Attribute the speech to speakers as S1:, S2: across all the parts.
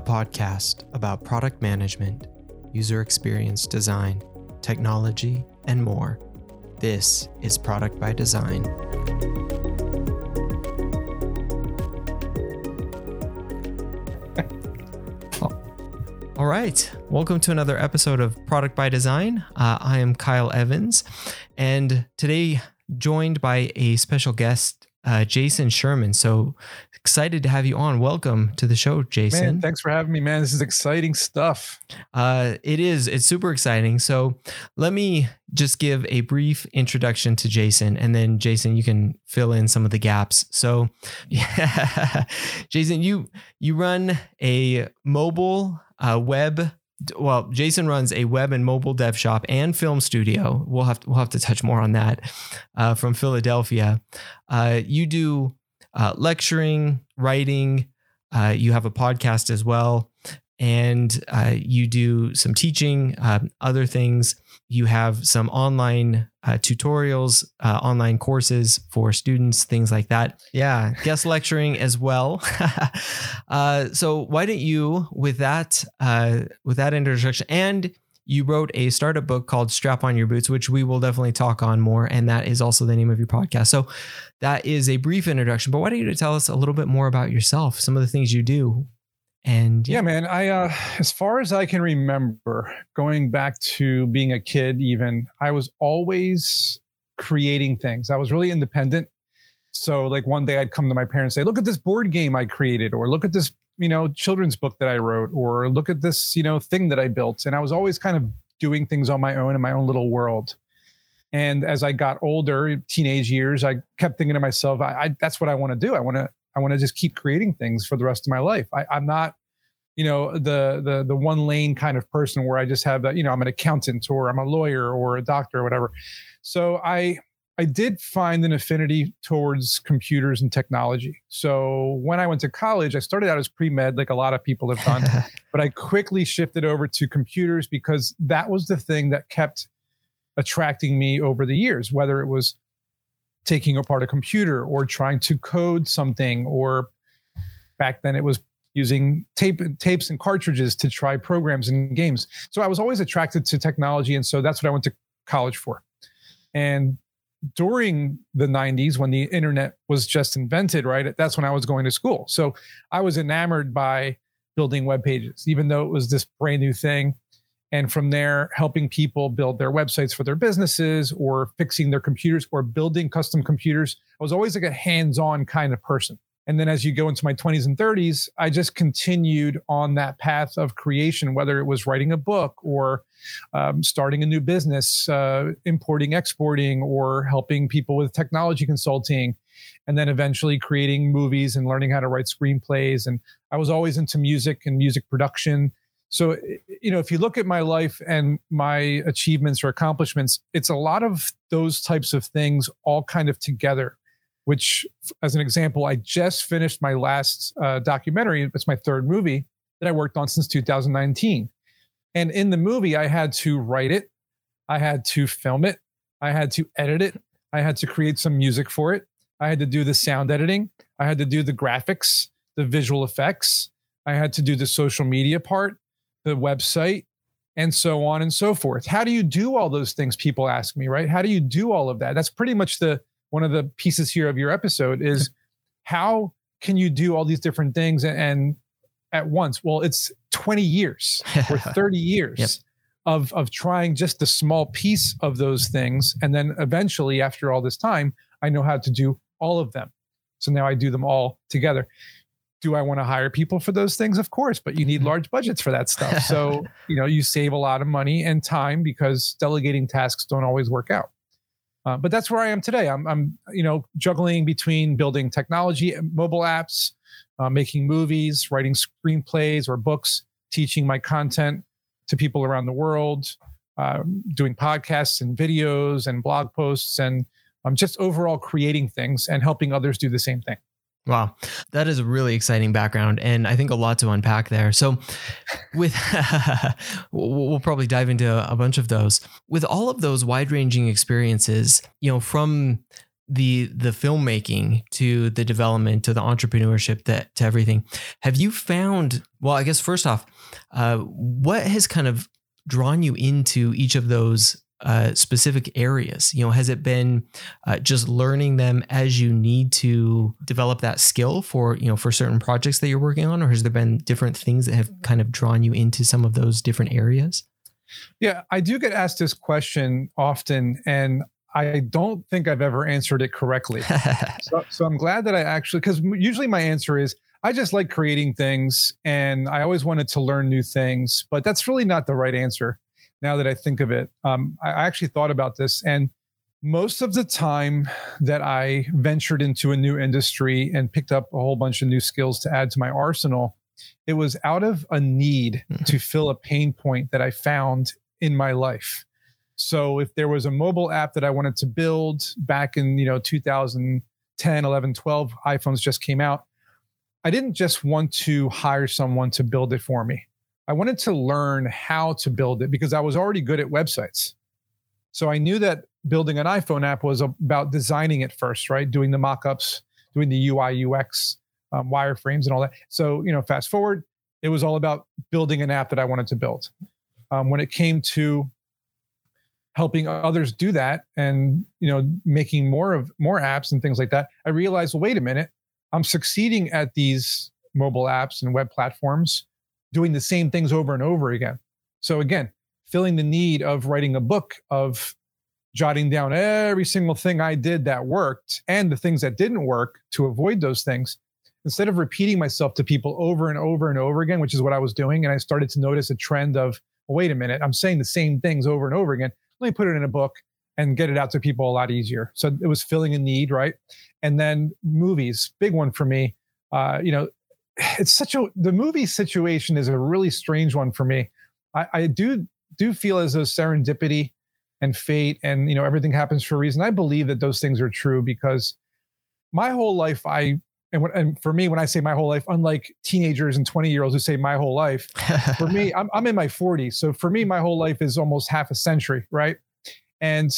S1: a podcast about product management, user experience design, technology, and more. This is Product by Design. All right. Welcome to another episode of Product by Design. Uh, I am Kyle Evans, and today joined by a special guest, uh, Jason Sherman. So excited to have you on. Welcome to the show, Jason.
S2: Man, thanks for having me, man. This is exciting stuff.
S1: Uh, it is. It's super exciting. So let me just give a brief introduction to Jason, and then Jason, you can fill in some of the gaps. So, yeah, Jason, you you run a mobile uh, web well, Jason runs a web and mobile dev shop and film studio. We'll have to, we'll have to touch more on that uh, from Philadelphia. Uh, you do uh, lecturing, writing. Uh, you have a podcast as well, and uh, you do some teaching, um, other things. You have some online uh, tutorials, uh, online courses for students, things like that. Yeah, guest lecturing as well. uh, so why don't you, with that, uh, with that introduction, and you wrote a startup book called Strap on Your Boots, which we will definitely talk on more, and that is also the name of your podcast. So that is a brief introduction. But why don't you tell us a little bit more about yourself, some of the things you do, and
S2: yeah, yeah man, I uh, as far as I can remember, going back to being a kid, even I was always creating things. I was really independent. So like one day I'd come to my parents and say, "Look at this board game I created," or "Look at this you know children's book that I wrote," or "Look at this you know thing that I built." And I was always kind of doing things on my own in my own little world. And as I got older, teenage years, I kept thinking to myself, I, I that's what I want to do. I want to I want to just keep creating things for the rest of my life. I, I'm not, you know, the the the one lane kind of person where I just have that, you know, I'm an accountant or I'm a lawyer or a doctor or whatever. So I I did find an affinity towards computers and technology. So when I went to college, I started out as pre med, like a lot of people have done, but I quickly shifted over to computers because that was the thing that kept attracting me over the years, whether it was taking apart a computer or trying to code something or back then it was using tape tapes and cartridges to try programs and games. So i was always attracted to technology and so that's what i went to college for. And during the 90s when the internet was just invented right that's when i was going to school. So i was enamored by building web pages even though it was this brand new thing and from there helping people build their websites for their businesses or fixing their computers or building custom computers. I was always like a hands-on kind of person. And then as you go into my 20s and 30s i just continued on that path of creation whether it was writing a book or um, starting a new business uh, importing exporting or helping people with technology consulting and then eventually creating movies and learning how to write screenplays. And i was always into music and music production so, you know, if you look at my life and my achievements or accomplishments, it's a lot of those types of things all kind of together. Which, as an example, I just finished my last uh, documentary. It's my third movie that I worked on since 2019. And in the movie, I had to write it, I had to film it, I had to edit it, I had to create some music for it, I had to do the sound editing, I had to do the graphics, the visual effects, I had to do the social media part the website, and so on and so forth. How do you do all those things? People ask me, right? How do you do all of that? That's pretty much the one of the pieces here of your episode is how can you do all these different things and, and at once? Well, it's 20 years or 30 years. Yep. Of, of trying just a small piece of those things. And then eventually, after all this time, I know how to do all of them. So now I do them all together do I want to hire people for those things? Of course, but you need mm-hmm. large budgets for that stuff. So, you know, you save a lot of money and time because delegating tasks don't always work out. Uh, but that's where I am today. I'm, I'm, you know, juggling between building technology, mobile apps, uh, making movies, writing screenplays or books, teaching my content to people around the world, uh, doing podcasts and videos and blog posts, and I'm um, just overall creating things and helping others do the same thing.
S1: Wow, that is a really exciting background, and I think a lot to unpack there. So, with we'll probably dive into a bunch of those. With all of those wide-ranging experiences, you know, from the the filmmaking to the development to the entrepreneurship that to everything have you found well i guess first off uh, what has kind of drawn you into each of those uh, specific areas? You know has it been uh, just learning them as you need to develop that skill for you know for certain projects that you're working on or has there been different things that have kind of drawn you into some of those different areas?
S2: Yeah, I do get asked this question often, and I don't think I've ever answered it correctly. so, so, I'm glad that I actually, because usually my answer is I just like creating things and I always wanted to learn new things, but that's really not the right answer now that I think of it. Um, I actually thought about this, and most of the time that I ventured into a new industry and picked up a whole bunch of new skills to add to my arsenal, it was out of a need mm-hmm. to fill a pain point that I found in my life. So if there was a mobile app that I wanted to build back in, you know, 2010, 11, 12, iPhones just came out. I didn't just want to hire someone to build it for me. I wanted to learn how to build it because I was already good at websites. So I knew that building an iPhone app was about designing it first, right? Doing the mock-ups, doing the UI, UX, um, wireframes and all that. So, you know, fast forward, it was all about building an app that I wanted to build. Um, when it came to helping others do that and you know making more of more apps and things like that i realized well wait a minute i'm succeeding at these mobile apps and web platforms doing the same things over and over again so again filling the need of writing a book of jotting down every single thing i did that worked and the things that didn't work to avoid those things instead of repeating myself to people over and over and over again which is what i was doing and i started to notice a trend of well, wait a minute i'm saying the same things over and over again let me put it in a book and get it out to people a lot easier. So it was filling a need, right? And then movies, big one for me. Uh, you know, it's such a the movie situation is a really strange one for me. I, I do do feel as though serendipity and fate and you know everything happens for a reason. I believe that those things are true because my whole life I and, when, and for me, when I say my whole life, unlike teenagers and 20 year olds who say my whole life, for me, I'm, I'm in my 40s. So for me, my whole life is almost half a century, right? And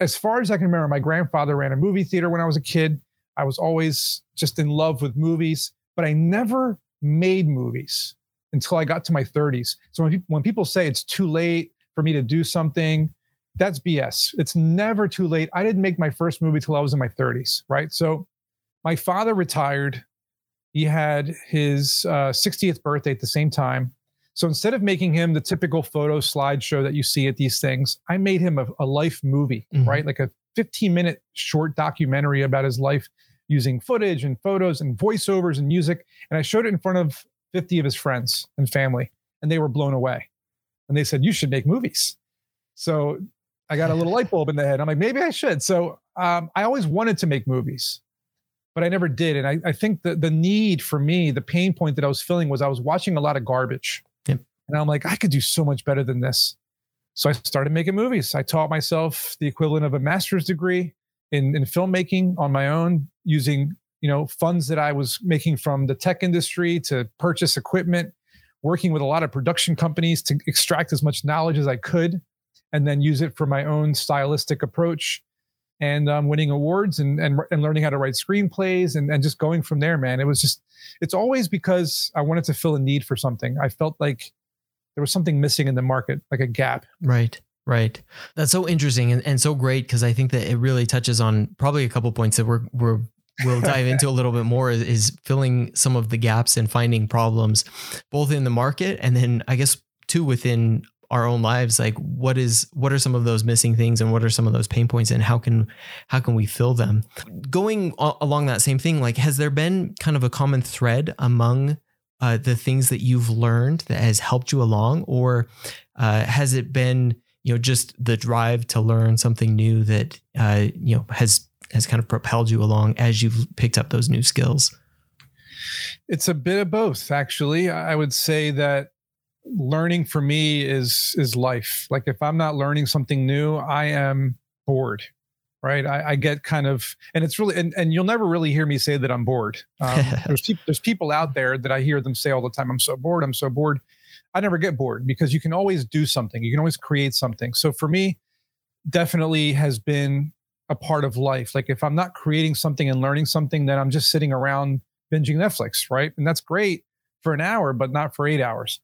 S2: as far as I can remember, my grandfather ran a movie theater when I was a kid. I was always just in love with movies, but I never made movies until I got to my 30s. So when, people, when people say it's too late for me to do something, that's BS. It's never too late. I didn't make my first movie till I was in my 30s, right? So my father retired. He had his uh, 60th birthday at the same time. So instead of making him the typical photo slideshow that you see at these things, I made him a, a life movie, mm-hmm. right? Like a 15 minute short documentary about his life using footage and photos and voiceovers and music. And I showed it in front of 50 of his friends and family, and they were blown away. And they said, You should make movies. So I got a little light bulb in the head. I'm like, maybe I should. So um, I always wanted to make movies but I never did. And I, I think the, the need for me, the pain point that I was feeling was I was watching a lot of garbage. Yep. And I'm like, I could do so much better than this. So I started making movies. I taught myself the equivalent of a master's degree in, in filmmaking on my own using, you know, funds that I was making from the tech industry to purchase equipment, working with a lot of production companies to extract as much knowledge as I could and then use it for my own stylistic approach and um, winning awards and, and and learning how to write screenplays and, and just going from there, man. It was just it's always because I wanted to fill a need for something. I felt like there was something missing in the market, like a gap.
S1: Right. Right. That's so interesting and, and so great because I think that it really touches on probably a couple points that we're we're we'll dive into a little bit more is, is filling some of the gaps and finding problems both in the market and then I guess too within our own lives like what is what are some of those missing things and what are some of those pain points and how can how can we fill them? Going along that same thing like has there been kind of a common thread among uh, the things that you've learned that has helped you along? Or uh, has it been you know just the drive to learn something new that uh, you know has has kind of propelled you along as you've picked up those new skills
S2: it's a bit of both actually i would say that learning for me is is life. Like if I'm not learning something new, I am bored. Right. I, I get kind of, and it's really, and, and you'll never really hear me say that I'm bored. Um, there's, pe- there's people out there that I hear them say all the time, I'm so bored. I'm so bored. I never get bored because you can always do something. You can always create something. So for me, definitely has been a part of life. Like if I'm not creating something and learning something, then I'm just sitting around binging Netflix, right? And that's great for an hour, but not for eight hours.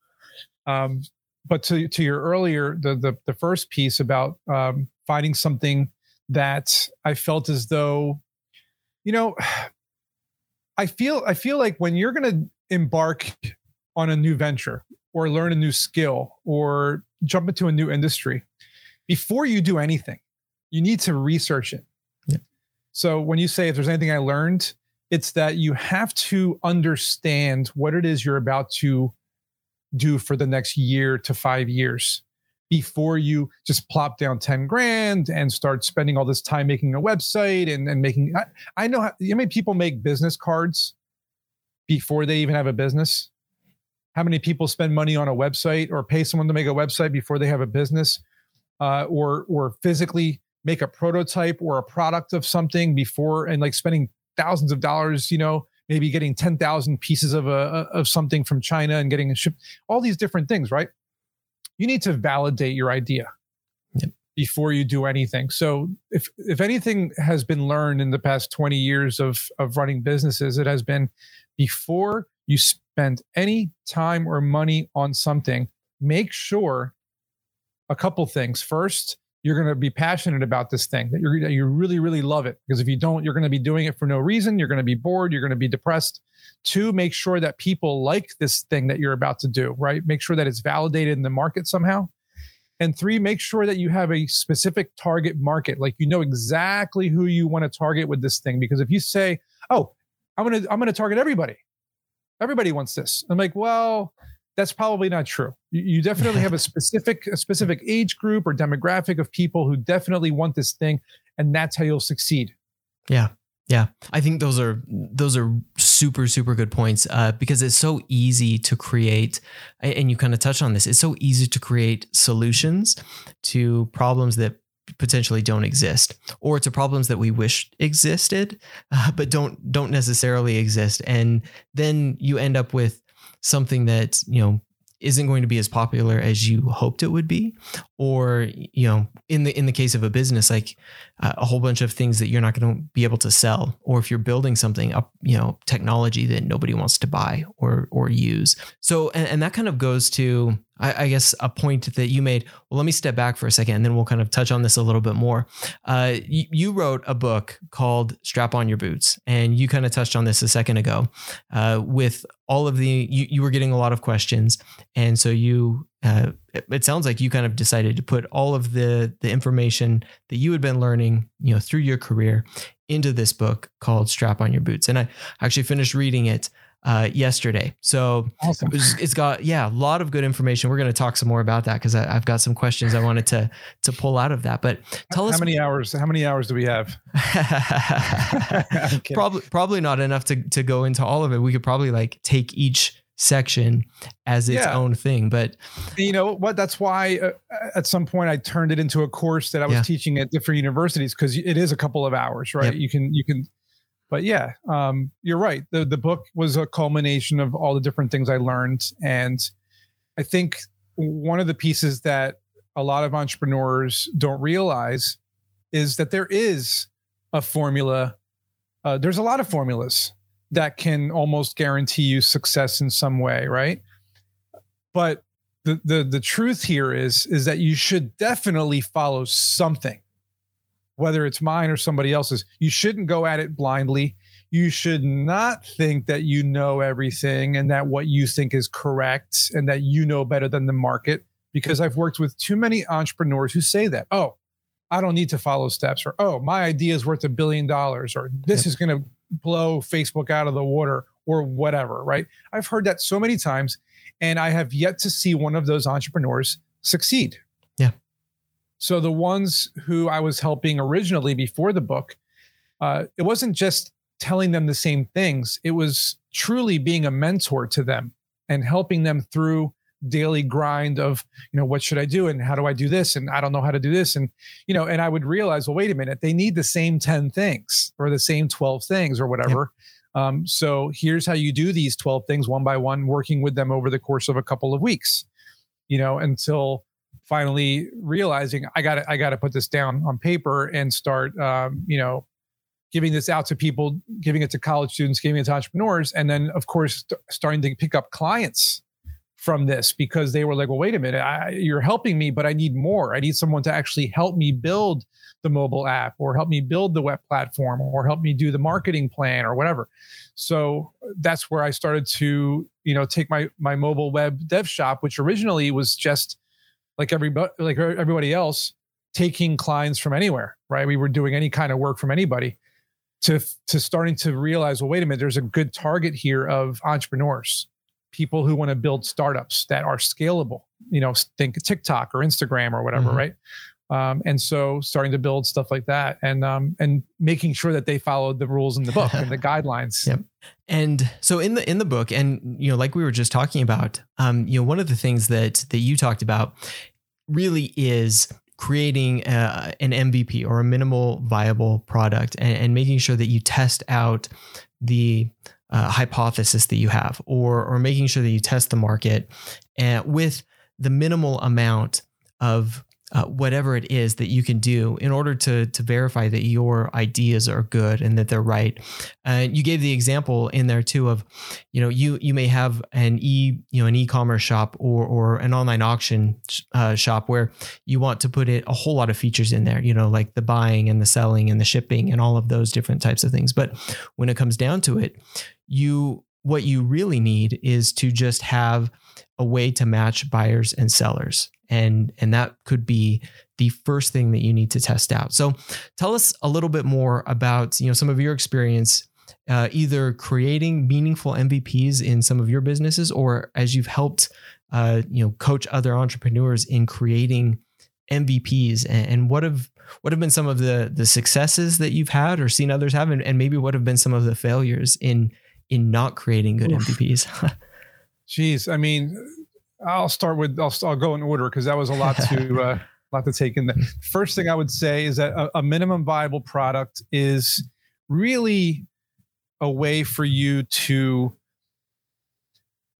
S2: Um, but to to your earlier the the, the first piece about um, finding something that I felt as though, you know, I feel I feel like when you're going to embark on a new venture or learn a new skill or jump into a new industry, before you do anything, you need to research it. Yeah. So when you say if there's anything I learned, it's that you have to understand what it is you're about to do for the next year to five years before you just plop down 10 grand and start spending all this time making a website and, and making I, I know how, how many people make business cards before they even have a business how many people spend money on a website or pay someone to make a website before they have a business uh, or or physically make a prototype or a product of something before and like spending thousands of dollars you know maybe getting 10,000 pieces of a of something from China and getting a ship all these different things right you need to validate your idea yep. before you do anything. So if if anything has been learned in the past 20 years of of running businesses, it has been before you spend any time or money on something, make sure a couple things. First, you're going to be passionate about this thing that you're you really really love it. Because if you don't you're going to be doing it for no reason. You're going to be bored. You're going to be depressed. Two make sure that people like this thing that you're about to do right? Make sure that it's validated in the market somehow. And three make sure that you have a specific target market. Like you know exactly who you want to target with this thing. Because if you say oh i'm going to i'm going to target everybody. Everybody wants this. I'm like well that's probably not true. You, definitely have a specific a specific age group or demographic of people who definitely want this thing, and that's how you'll succeed.
S1: Yeah. Yeah, I think those are those are super super good points uh, because it's so easy to create, and you kind of touch on this. It's so easy to create solutions to problems that potentially don't exist, or to problems that we wish existed, uh, but don't don't necessarily exist, and then you end up with something that you know isn't going to be as popular as you hoped it would be? Or you know in the in the case of a business like uh, a whole bunch of things that you're not going to be able to sell or if you're building something up you know technology that nobody wants to buy or or use. So and, and that kind of goes to I, I, guess a point that you made. Well let me step back for a second and then we'll kind of touch on this a little bit more. Uh, you, you, wrote a book called strap on your boots and you kind of touched on this a second ago uh, with all of the you, you were getting a lot of questions. And so you uh, it sounds like you kind of decided to put all of the the information that you had been learning you know through your career into this book called strap on your boots. And i actually finished reading it uh, yesterday. So awesome. it's, it's got yeah a lot of good information. We're going to talk some more about that because I've got some questions I wanted to to pull out of that. But tell
S2: how
S1: us
S2: how many hours. How many hours do we have?
S1: probably probably not enough to to go into all of it. We could probably like take each section as its yeah. own thing but
S2: you know what that's why uh, at some point i turned it into a course that i was yeah. teaching at different universities because it is a couple of hours right yep. you can you can but yeah, um, you're right. The the book was a culmination of all the different things I learned, and I think one of the pieces that a lot of entrepreneurs don't realize is that there is a formula. Uh, there's a lot of formulas that can almost guarantee you success in some way, right? But the the the truth here is is that you should definitely follow something whether it's mine or somebody else's. You shouldn't go at it blindly. You should not think that you know everything and that what you think is correct and that you know better than the market. Because I've worked with too many entrepreneurs who say that, oh, I don't need to follow steps, or oh, my idea is worth a billion dollars, or this is going to blow Facebook out of the water, or whatever, right? I've heard that so many times, and I have yet to see one of those entrepreneurs succeed.
S1: Yeah.
S2: So the ones who I was helping originally before the book, uh, it wasn't just telling them the same things. It was truly being a mentor to them and helping them through daily grind of you know what should i do and how do i do this and i don't know how to do this and you know and i would realize well wait a minute they need the same 10 things or the same 12 things or whatever yep. um, so here's how you do these 12 things one by one working with them over the course of a couple of weeks you know until finally realizing I got I got to put this down on paper and start um, you know giving this out to people, giving it to college students, giving it to entrepreneurs, and then of course st- starting to pick up clients from this because they were like, well, wait a minute, I, you're helping me, but I need more. I need someone to actually help me build the mobile app or help me build the web platform or help me do the marketing plan or whatever. So that's where I started to, you know, take my my mobile web dev shop, which originally was just like everybody like everybody else taking clients from anywhere, right? We were doing any kind of work from anybody to to starting to realize, well, wait a minute, there's a good target here of entrepreneurs, people who want to build startups that are scalable. You know, think TikTok or Instagram or whatever, mm-hmm. right? Um, and so starting to build stuff like that and um, and making sure that they followed the rules in the book and the guidelines.
S1: Yep. And so in the in the book, and you know, like we were just talking about, um, you know, one of the things that that you talked about really is creating a, an MVP or a minimal viable product and, and making sure that you test out the uh, hypothesis that you have or or making sure that you test the market and with the minimal amount of uh, whatever it is that you can do in order to to verify that your ideas are good and that they're right. Uh, you gave the example in there too of, you know, you you may have an e you know an e-commerce shop or or an online auction uh, shop where you want to put it a whole lot of features in there, you know, like the buying and the selling and the shipping and all of those different types of things. But when it comes down to it, you what you really need is to just have a way to match buyers and sellers and and that could be the first thing that you need to test out. So tell us a little bit more about you know some of your experience uh, either creating meaningful mvps in some of your businesses or as you've helped uh, you know coach other entrepreneurs in creating mvps and, and, what have what have been some of the the successes that you've had or seen others have and, and maybe what have been some of the failures in in not creating good Oof. mvps
S2: Jeez, I mean, I'll start with I'll, I'll go in order because that was a lot to uh, lot to take in. The first thing I would say is that a, a minimum viable product is really a way for you to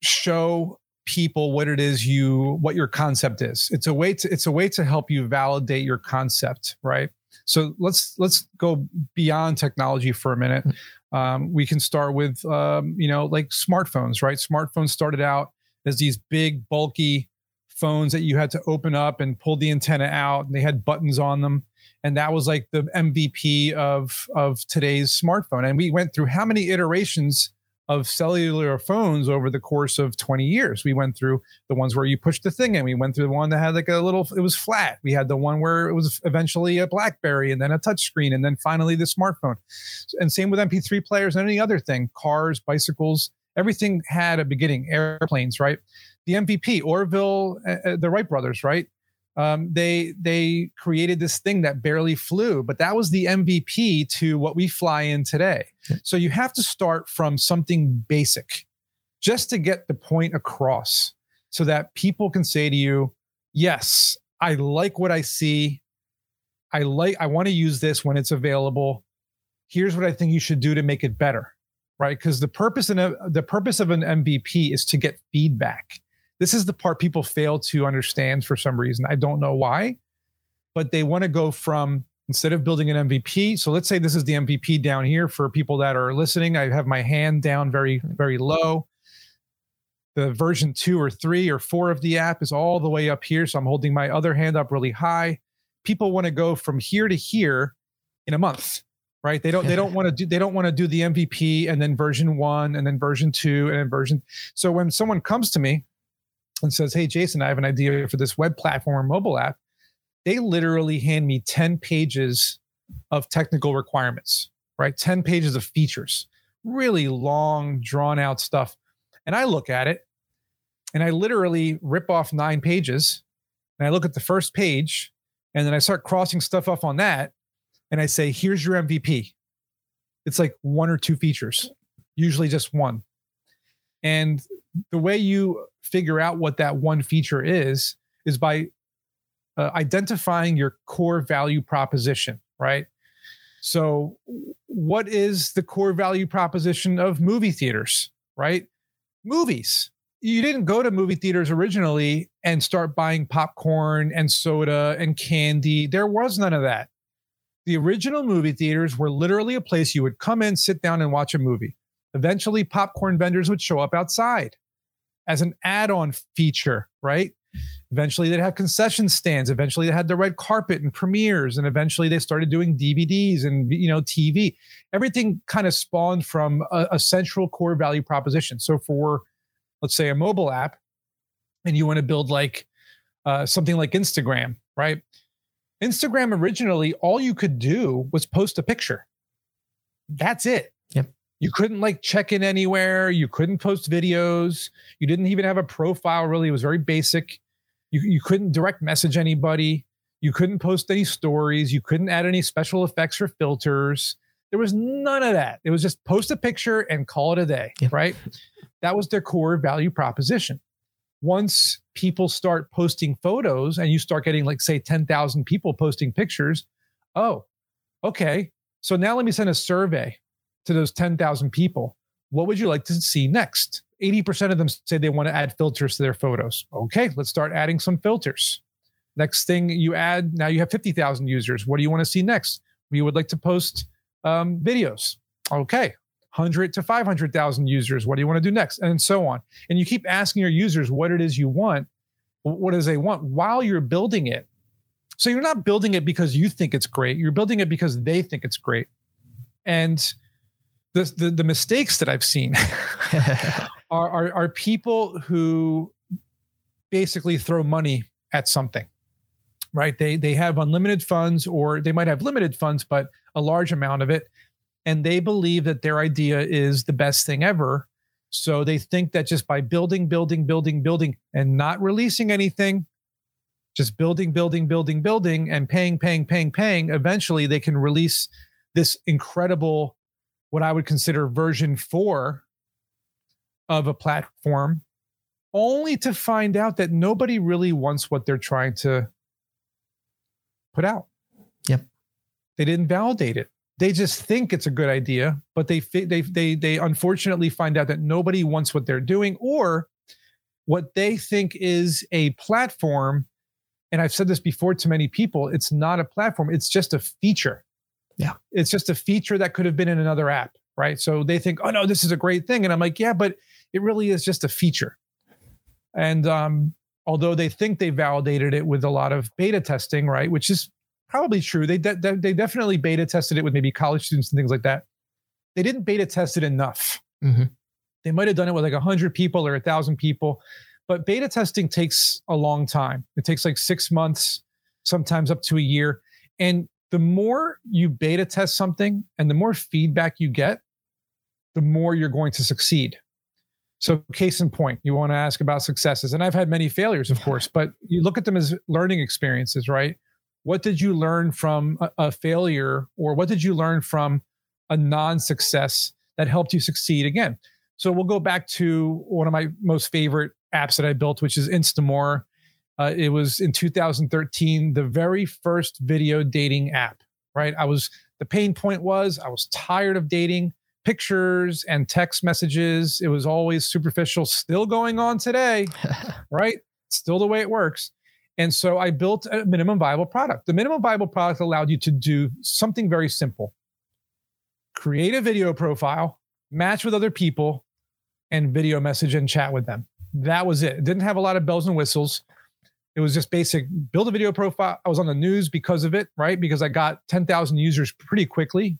S2: show people what it is you what your concept is. It's a way to it's a way to help you validate your concept right? So let's let's go beyond technology for a minute. Um, we can start with um, you know like smartphones right? Smartphones started out there's these big, bulky phones that you had to open up and pull the antenna out, and they had buttons on them. And that was like the MVP of of today's smartphone. And we went through how many iterations of cellular phones over the course of 20 years. We went through the ones where you pushed the thing in. We went through the one that had like a little, it was flat. We had the one where it was eventually a Blackberry and then a touchscreen and then finally the smartphone. And same with MP3 players and any other thing, cars, bicycles everything had a beginning. Airplanes, right? The MVP, Orville, uh, uh, the Wright brothers, right? Um, they they created this thing that barely flew, but that was the MVP to what we fly in today. So you have to start from something basic, just to get the point across, so that people can say to you, "Yes, I like what I see. I like. I want to use this when it's available. Here's what I think you should do to make it better." Right? Because the purpose in a, the purpose of an MVP is to get feedback. This is the part people fail to understand for some reason. I don't know why, but they want to go from instead of building an MVP. So let's say this is the MVP down here for people that are listening. I have my hand down very very low. The version two or three or four of the app is all the way up here. So I'm holding my other hand up really high. People want to go from here to here in a month right? They don't they don't want to do they don't want to do the mvp and then version one and then version two and then version so when someone comes to me and says hey jason i have an idea for this web platform or mobile app they literally hand me 10 pages of technical requirements right? 10 pages of features really long drawn out stuff. And i look at it and i literally rip off nine pages and i look at the first page and then i start crossing stuff off on that and I say, here's your MVP. It's like one or two features, usually just one. And the way you figure out what that one feature is, is by uh, identifying your core value proposition, right? So, what is the core value proposition of movie theaters, right? Movies. you didn't go to movie theaters originally and start buying popcorn and soda and candy. There was none of that. The original movie theaters were literally a place you would come in, sit down, and watch a movie. Eventually, popcorn vendors would show up outside as an add on feature, right? Eventually, they'd have concession stands. Eventually, they had the red carpet and premieres, and eventually, they started doing DVDs and you know TV. Everything kind of spawned from a, a central core value proposition. So, for let's say a mobile app, and you want to build like uh, something like Instagram, right? Instagram originally, all you could do was post a picture. That's it.
S1: Yep.
S2: You couldn't like check in anywhere. You couldn't post videos. You didn't even have a profile, really. It was very basic. You, you couldn't direct message anybody. You couldn't post any stories. You couldn't add any special effects or filters. There was none of that. It was just post a picture and call it a day,
S1: Yep.
S2: right? That was their core value proposition. Once people start posting photos and you start getting, like, say, 10,000 people posting pictures, oh, okay. So now let me send a survey to those 10,000 people. What would you like to see next? 80% of them say they want to add filters to their photos. Okay, let's start adding some filters. Next thing you add, now you have 50,000 users. What do you want to see next? We would like to post um, videos. Okay, 100 to 500,000 users. What do you want to do next? And so on. And you keep asking your users what it is you want. What does they want while you're building it? So you're not building it because you think it's great. You're building it because they think it's great. And the, the, the mistakes that I've seen are, are, are people who basically throw money at something right they they have unlimited funds or they might have limited funds but a large amount of it and they believe that their idea is the best thing ever so they think that just by building building building building and not releasing anything just building building building building and paying paying paying paying eventually they can release this incredible what i would consider version 4 of a platform only to find out that nobody really wants what they're trying to put out.
S1: Yep.
S2: They didn't validate it. They just think it's a good idea, but they they they they unfortunately find out that nobody wants what they're doing or what they think is a platform and I've said this before to many people, it's not a platform, it's just a feature.
S1: Yeah.
S2: It's just a feature that could have been in another app, right? So they think, "Oh no, this is a great thing." And I'm like, "Yeah, but it really is just a feature." And um, although they think they validated it with a lot of beta testing, right, which is probably true, they de- they definitely beta tested it with maybe college students and things like that. They didn't beta test it enough.
S1: Mhm.
S2: They might have done it with like hundred people or a thousand people, but beta testing takes a long time. It takes like six months, sometimes up to a year. And the more you beta test something and the more feedback you get, the more you're going to succeed. So, case in point, you want to ask about successes. And I've had many failures, of course, but you look at them as learning experiences, right? What did you learn from a, a failure, or what did you learn from a non success that helped you succeed again? So, we'll go back to one of my most favorite apps that I built, which is Instamour. Uh, it was in 2013, the very first video dating app, right? I was, the pain point was I was tired of dating pictures and text messages. It was always superficial, still going on today, right? Still the way it works. And so I built a minimum viable product. The minimum viable product allowed you to do something very simple create a video profile, match with other people, and video message and chat with them. That was it. It didn't have a lot of bells and whistles. It was just basic build a video profile. I was on the news because of it, right? Because I got 10,000 users pretty quickly.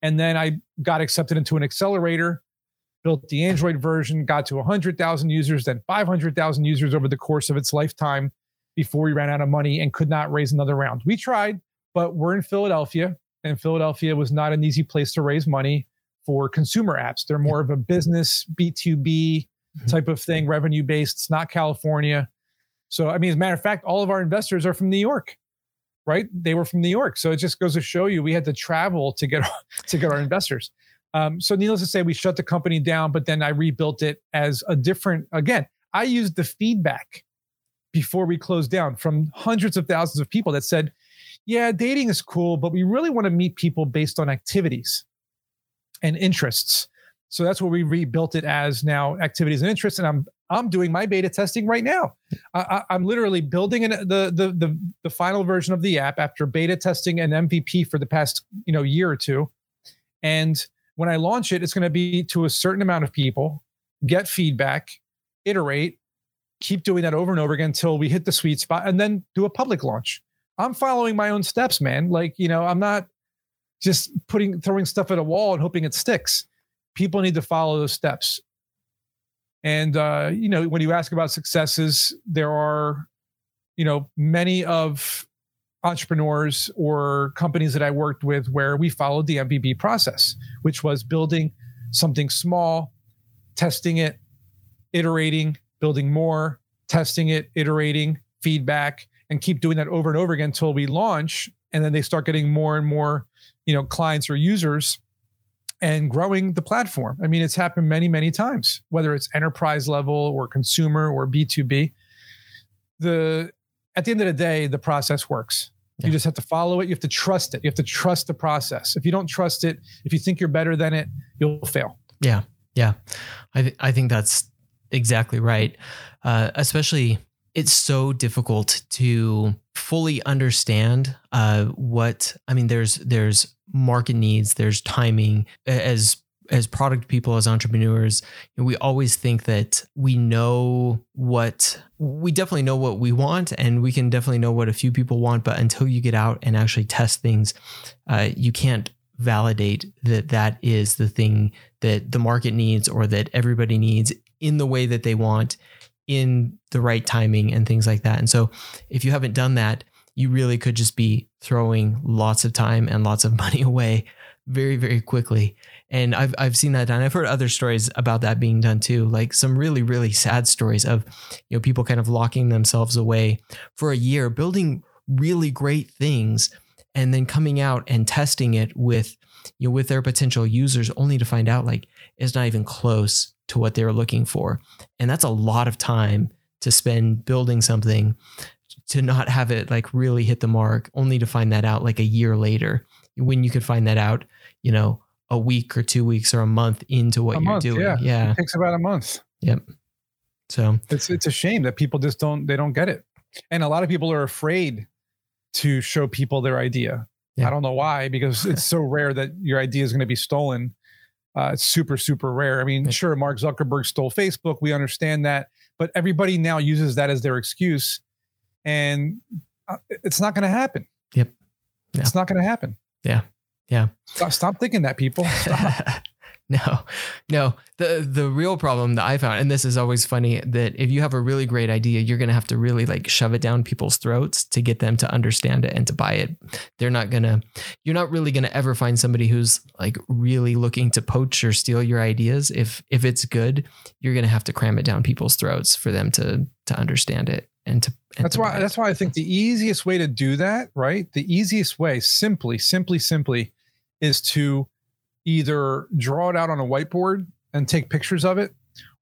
S2: And then I got accepted into an accelerator, built the Android version, got to 100,000 users, then 500,000 users over the course of its lifetime before we ran out of money and could not raise another round. We tried, but we're in Philadelphia, and Philadelphia was not an easy place to raise money for consumer apps. They're more of a business B2B type of thing, revenue based. It's not California. So, I mean, as a matter of fact, all of our investors are from New York, right? They were from New York. So it just goes to show you we had to travel to get to get our investors. Um, so, needless to say, we shut the company down, but then I rebuilt it as a different. Again, I used the feedback before we closed down from hundreds of thousands of people that said, "Yeah, dating is cool, but we really want to meet people based on activities and interests." So that's what we rebuilt it as now activities and interests. And I'm I'm doing my beta testing right now. I, am literally building an, the, the the the final version of the app after beta testing and MVP for the past you know year or two, and when I launch it, it's going to be to a certain amount of people, get feedback, iterate, keep doing that over and over again until we hit the sweet spot, and then do a public launch. I'm following my own steps, man. Like you know, I'm not just putting throwing stuff at a wall and hoping it sticks. People need to follow those steps. And uh, you know, when you ask about successes, there are, you know, many of entrepreneurs or companies that I worked with where we followed the MVP process, which was building something small, testing it, iterating, building more, testing it, iterating, feedback, and keep doing that over and over again until we launch. And then they start getting more and more you know clients or users and growing the platform. I mean, it's happened many, many times, whether it's enterprise level or consumer or B2B. The at the end of the day, the process works. Yeah. You just have to follow it. You have to trust it. You have to trust the process. If you don't trust it, if you think you're better than it, you'll fail.
S1: Yeah. Yeah. I, th- I think that's exactly right. Uh, especially it's so difficult to fully understand uh, what I mean. There's there's market needs, there's timing. As as product people, as entrepreneurs, we always think that we know what we definitely know what we want, and we can definitely know what a few people want. But until you get out and actually test things, uh, you can't validate that that is the thing that the market needs or that everybody needs in the way that they want in the right timing and things like that. And so if you haven't done that, you really could just be throwing lots of time and lots of money away very, very quickly. And I've I've seen that done. I've heard other stories about that being done too, like some really, really sad stories of you know people kind of locking themselves away for a year, building really great things, and then coming out and testing it with you know with their potential users only to find out like it's not even close to what they were looking for. And that's a lot of time to spend building something to not have it like really hit the mark, only to find that out like a year later when you could find that out, you know, a week or two weeks or a month into what a you're month, doing.
S2: Yeah.
S1: yeah.
S2: It takes about a month.
S1: Yep. So
S2: it's it's a shame that people just don't they don't get it. And a lot of people are afraid to show people their idea. Yeah. I don't know why, because it's so rare that your idea is going to be stolen uh, it's super, super rare. I mean, sure, Mark Zuckerberg stole Facebook. We understand that. But everybody now uses that as their excuse. And uh, it's not going to happen.
S1: Yep.
S2: Yeah. It's not going to happen.
S1: Yeah. Yeah.
S2: Stop, stop thinking that, people.
S1: No, no. The the real problem that I found, and this is always funny, that if you have a really great idea, you're gonna have to really like shove it down people's throats to get them to understand it and to buy it. They're not gonna you're not really gonna ever find somebody who's like really looking to poach or steal your ideas. If if it's good, you're gonna have to cram it down people's throats for them to to understand it and to and
S2: that's
S1: to
S2: why that's why I think the easiest way to do that, right? The easiest way, simply, simply, simply, is to either draw it out on a whiteboard and take pictures of it,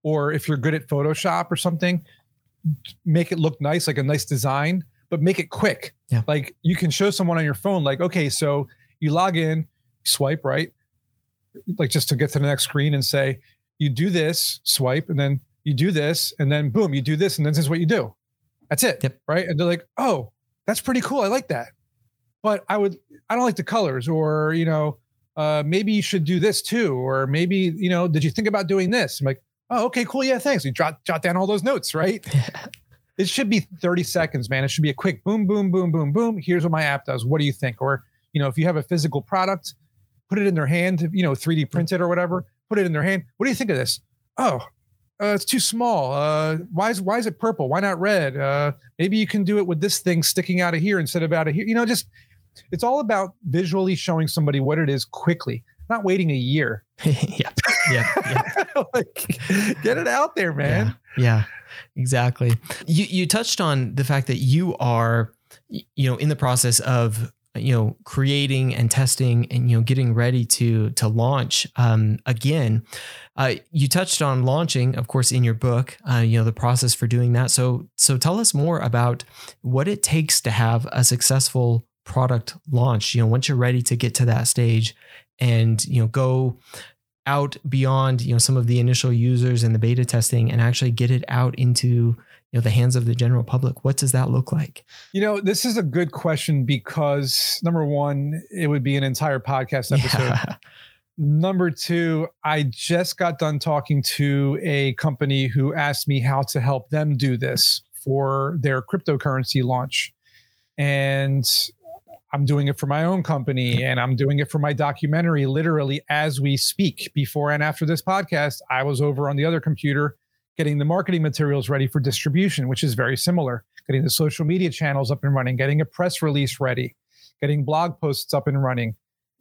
S2: or if you're good at Photoshop or something, make it look nice, like a nice design, but make it quick.
S1: Yeah.
S2: Like you can show someone on your phone, like, okay, so you log in, swipe right, like just to get to the next screen and say, you do this, swipe, and then you do this, and then boom, you do this, and then this is what you do. That's it.
S1: Yep.
S2: Right. And they're like, oh, that's pretty cool. I like that. But I would, I don't like the colors, or, you know, uh, maybe you should do this too, or maybe you know, did you think about doing this? I'm like, oh, okay, cool, yeah, thanks. You jot jot down all those notes, right? it should be 30 seconds, man. It should be a quick boom, boom, boom, boom, boom. Here's what my app does. What do you think? Or you know, if you have a physical product, put it in their hand. You know, 3D print it or whatever. Put it in their hand. What do you think of this? Oh, uh, it's too small. Uh, why is why is it purple? Why not red? Uh, maybe you can do it with this thing sticking out of here instead of out of here. You know, just it's all about visually showing somebody what it is quickly, not waiting a year.
S1: yeah. Yeah. yeah.
S2: like, get it out there, man.
S1: Yeah, yeah. Exactly. You you touched on the fact that you are you know in the process of you know creating and testing and you know getting ready to to launch um, again uh, you touched on launching of course in your book uh, you know the process for doing that so so tell us more about what it takes to have a successful product launch you know once you're ready to get to that stage and you know go out beyond you know some of the initial users and the beta testing and actually get it out into you know the hands of the general public what does that look like?
S2: You know this is a good question because number one it would be an entire podcast episode. Yeah. number two i just got done talking to a company who asked me how to help them do this for their cryptocurrency launch. And I'm doing it for my own company and I'm doing it for my documentary literally as we speak. Before and after this podcast, I was over on the other computer getting the marketing materials ready for distribution, which is very similar. Getting the social media channels up and running, getting a press release ready, getting blog posts up and running,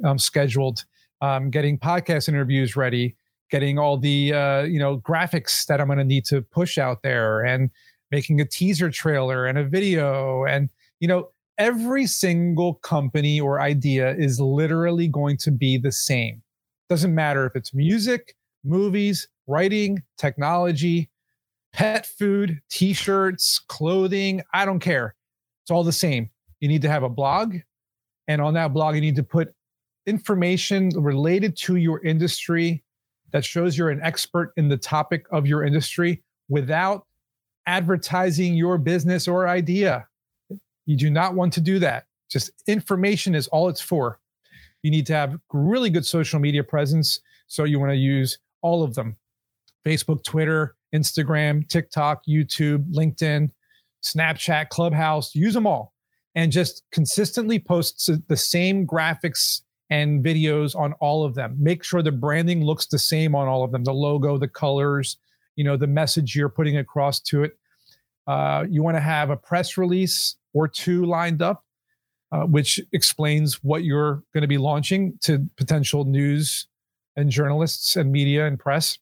S2: um, scheduled, um, getting podcast interviews ready, getting all the uh, you know graphics that I'm going to need to push out there, and making a teaser trailer and a video, and you know every single company or idea is literally going to be the same. Doesn't matter if it's music, movies, writing, technology, pet food, t shirts, clothing. I don't care. It's all the same. You need to have a blog. And on that blog, you need to put information related to your industry that shows you're an expert in the topic of your industry without advertising your business or idea. You do not want to do that. Just information is all it's for. You need to have really good social media presence. So you want to use all of them Facebook, Twitter, Instagram, TikTok, YouTube, LinkedIn, Snapchat, Clubhouse, use them all and just consistently post the same graphics and videos on all of them. Make sure the branding looks the same on all of them the logo, the colors, you know, the message you're putting across to it. Uh, you want to have a press release or two lined up, uh, which explains what you're going to be launching to potential news and journalists and media and press.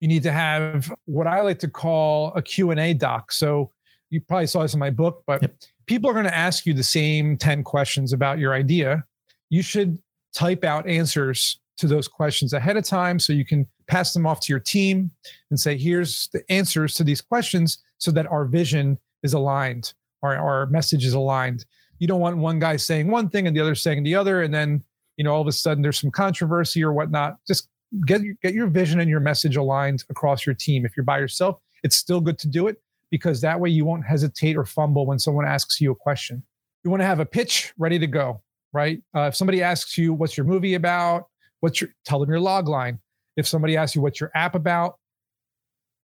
S2: You need to have what I like to call a Q&A doc. So you probably saw this in my book, but yep. people are going to ask you the same 10 questions about your idea. You should type out answers to those questions ahead of time so you can pass them off to your team and say, here's the answers to these questions so that our vision is aligned our, our message is aligned. You don't want one guy saying one thing and the other saying the other, and then you know all of a sudden there's some controversy or whatnot. Just get get your vision and your message aligned across your team. If you're by yourself, it's still good to do it because that way you won't hesitate or fumble when someone asks you a question. You want to have a pitch ready to go, right? Uh, if somebody asks you what's your movie about, what's your tell them your log line. If somebody asks you what's your app about,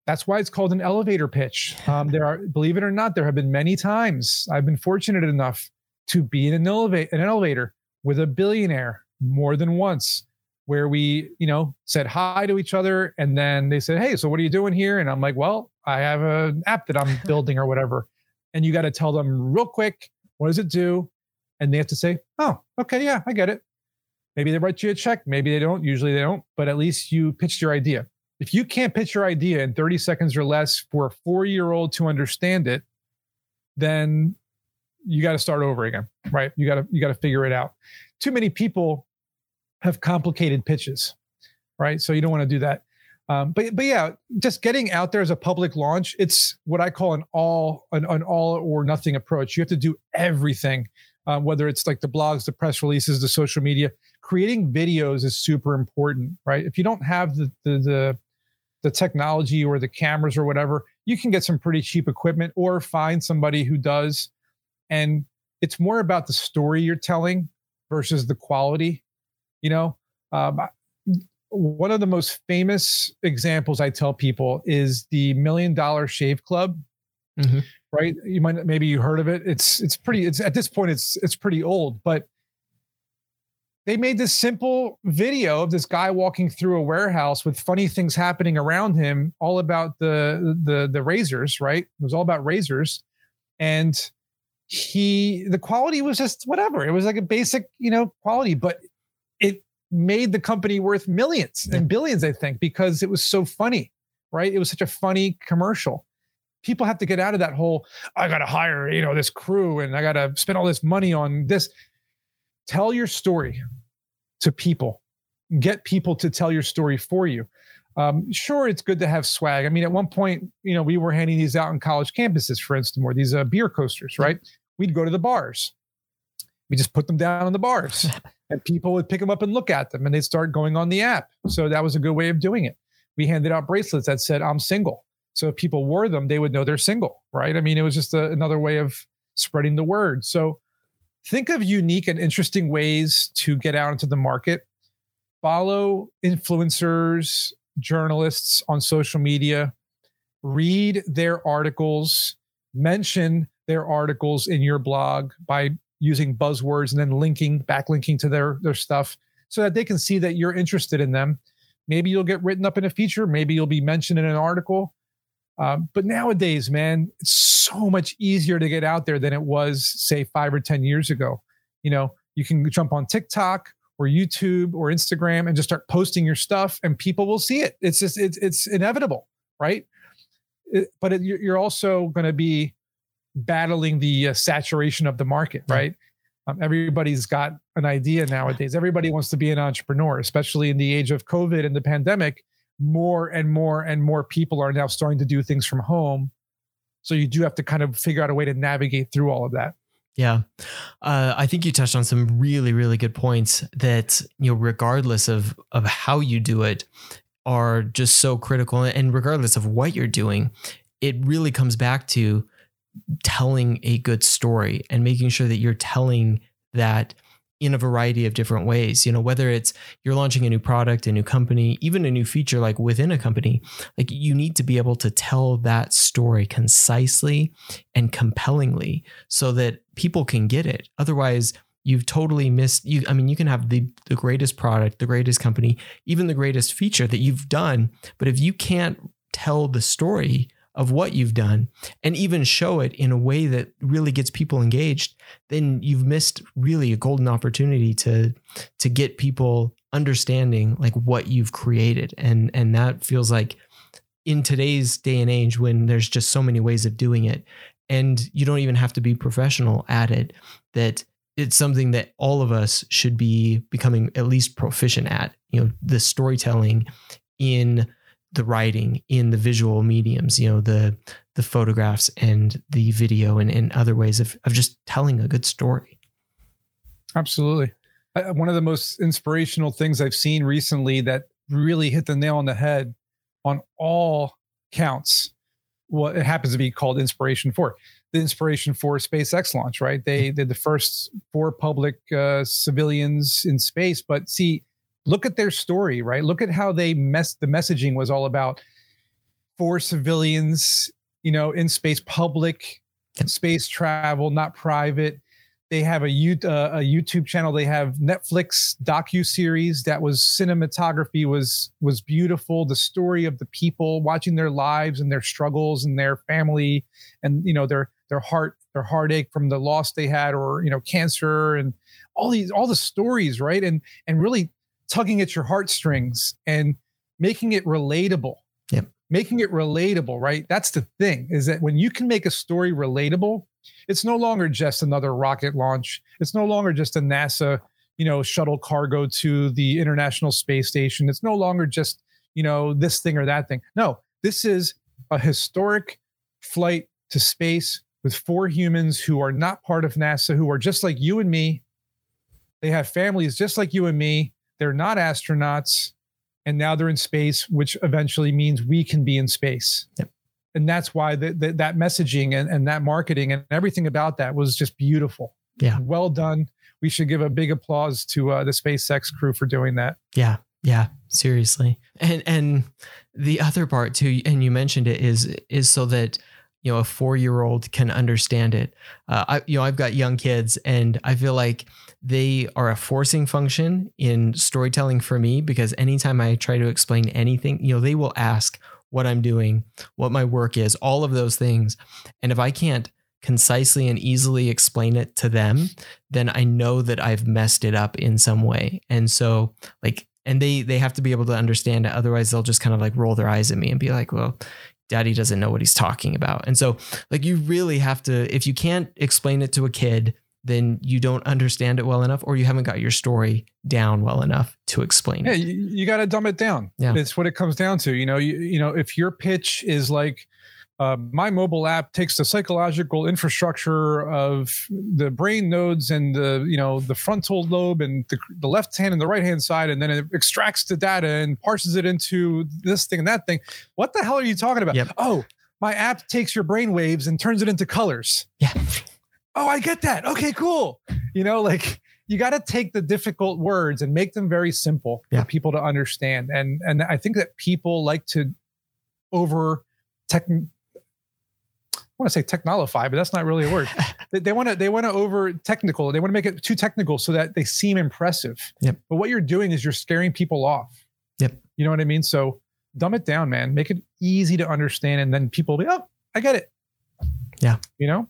S2: that's why it's called an elevator pitch. Um, there are, believe it or not, there have been many times I've been fortunate enough to be in an, eleva- an elevator with a billionaire more than once, where we, you know, said hi to each other, and then they said, "Hey, so what are you doing here?" And I'm like, "Well, I have an app that I'm building or whatever." And you got to tell them real quick, what does it do? And they have to say, "Oh, okay, yeah, I get it." Maybe they write you a check, maybe they don't. Usually they don't, but at least you pitched your idea if you can't pitch your idea in 30 seconds or less for a four year old to understand it, then you got to start over again, right? You got to you got to figure it out. Too many people have complicated pitches, right? So you don't want to do that. Um, but but yeah, just getting out there as a public launch, it's what I call an all an, an all or nothing approach. You have to do everything, um, whether it's like the blogs, the press releases, the social media. Creating videos is super important, right? If you don't have the the, the the technology or the cameras or whatever, you can get some pretty cheap equipment or find somebody who does. And it's more about the story you're telling versus the quality. You know, um, one of the most famous examples I tell people is the Million Dollar Shave Club. Mm-hmm. Right? You might maybe you heard of it. It's it's pretty. It's at this point it's it's pretty old, but they made this simple video of this guy walking through a warehouse with funny things happening around him, all about the the the razors, right? It was all about razors. And he the quality was just whatever. It was like a basic, you know, quality, but it made the company worth millions and billions, I think, because it was so funny, right? It was such a funny commercial. People have to get out of that whole, I gotta hire, you know, this crew and I gotta spend all this money on this tell your story to people get people to tell your story for you um, sure it's good to have swag i mean at one point you know we were handing these out on college campuses for instance or these uh, beer coasters right we'd go to the bars we just put them down on the bars and people would pick them up and look at them and they'd start going on the app. So that was a good way of doing it. We handed out bracelets that said, I'm single. So if people wore them, they would know they're single, right? I mean, it was just a, another way of spreading the word. So think of unique and interesting ways to get out into the market. Follow influencers, journalists on social media, read their articles, mention their articles in your blog by using buzzwords and then linking, backlinking to their, their stuff so that they can see that you're interested in them. Maybe you'll get written up in a feature, maybe you'll be mentioned in an article. Um, but nowadays, man, it's so much easier to get out there than it was, say, five or 10 years ago. You know, you can jump on TikTok or YouTube or Instagram and just start posting your stuff, and people will see it. It's just, it's, it's inevitable, right? It, but it, you're also going to be battling the uh, saturation of the market, right? Um, everybody's got an idea nowadays. Everybody wants to be an entrepreneur, especially in the age of COVID and the pandemic more and more and more people are now starting to do things from home. So you do have to kind of figure out a way to navigate through all of that.
S1: Yeah. Uh, I think you touched on some really, really good points that, you know, regardless of, of how you do it, are just so critical. And regardless of what you're doing, it really comes back to telling a good story and making sure that you're telling that in a variety of different ways. You know, whether it's you're launching a new product, a new company, even a new feature like within a company, like you need to be able to tell that story concisely and compellingly so that people can get it. Otherwise, you've totally missed you I mean you can have the the greatest product, the greatest company, even the greatest feature that you've done, but if you can't tell the story of what you've done and even show it in a way that really gets people engaged, then you've missed really a golden opportunity to to get people understanding like what you've created. And and that feels like in today's day and age when there's just so many ways of doing it and you don't even have to be professional at it that it's something that all of us should be becoming at least proficient at you know the storytelling in the writing in the visual mediums, you know, the the photographs and the video and, and other ways of, of just telling a good story.
S2: Absolutely. one of the most inspirational things I've seen recently that really hit the nail on the head on all counts. what it happens to be called Inspiration 4. The Inspiration 4 SpaceX launch, right? They did the first four public uh, civilians in space. But see, look at their story, right? Look at how they mess the messaging was all about for civilians, you know, in space, public space travel, not private. They have a, uh, a YouTube channel. They have Netflix docu series that was cinematography was was beautiful. The story of the people watching their lives and their struggles and their family, and you know their their heart their heartache from the loss they had, or you know cancer and all these all the stories, right? And and really tugging at your heartstrings and making it relatable.
S1: Yep.
S2: Making it relatable, right? That's the thing is that when you can make a story relatable, it's no longer just another rocket launch. It's no longer just a NASA, you know, shuttle cargo to the International Space Station. It's no longer just, you know, this thing or that thing. No, this is a historic flight to space with four humans who are not part of NASA, who are just like you and me. They have families just like you and me. They're not astronauts, and now they're in space, which eventually means we can be in space.
S1: Yep.
S2: And that's why the, the, that messaging and, and that marketing and everything about that was just beautiful.
S1: Yeah.
S2: Well done. We should give a big applause to uh, the SpaceX crew for doing that.
S1: Yeah. Yeah. Seriously. And and the other part too, and you mentioned it is is so that you know a four year old can understand it. Uh, I you know I've got young kids, and I feel like they are a forcing function in storytelling for me because anytime I try to explain anything, you know, they will ask what I'm doing, what my work is, all of those things. And if I can't concisely and easily explain it to them, then I know that I've messed it up in some way. And so like and they they have to be able to understand it otherwise they'll just kind of like roll their eyes at me and be like, "Well, daddy doesn't know what he's talking about." And so like you really have to if you can't explain it to a kid, then you don't understand it well enough or you haven't got your story down well enough to explain
S2: yeah,
S1: it.
S2: you, you got to dumb it down.
S1: Yeah.
S2: It's what it comes down to. You know, you, you know, if your pitch is like uh, my mobile app takes the psychological infrastructure of the brain nodes and the you know the frontal lobe and the, the left hand and the right hand side and then it extracts the data and parses it into this thing and that thing what the hell are you talking about
S1: Yep.
S2: oh my app takes your brain waves and turns it into colors
S1: Yeah.
S2: Oh i get that okay cool you know like you got to take the difficult words and make them very simple
S1: Yeah.
S2: for people to understand and and i think that people like to over tech I want to say technolofy, but that's not really a word. they, want to they want to over technical. They want to make it too technical so that they seem impressive.
S1: Yep.
S2: But what you're doing is you're scaring people off.
S1: Yep.
S2: You know what I mean? So dumb it down, man. Make it easy to understand, and then people will be, oh, I get it.
S1: Yeah.
S2: You know?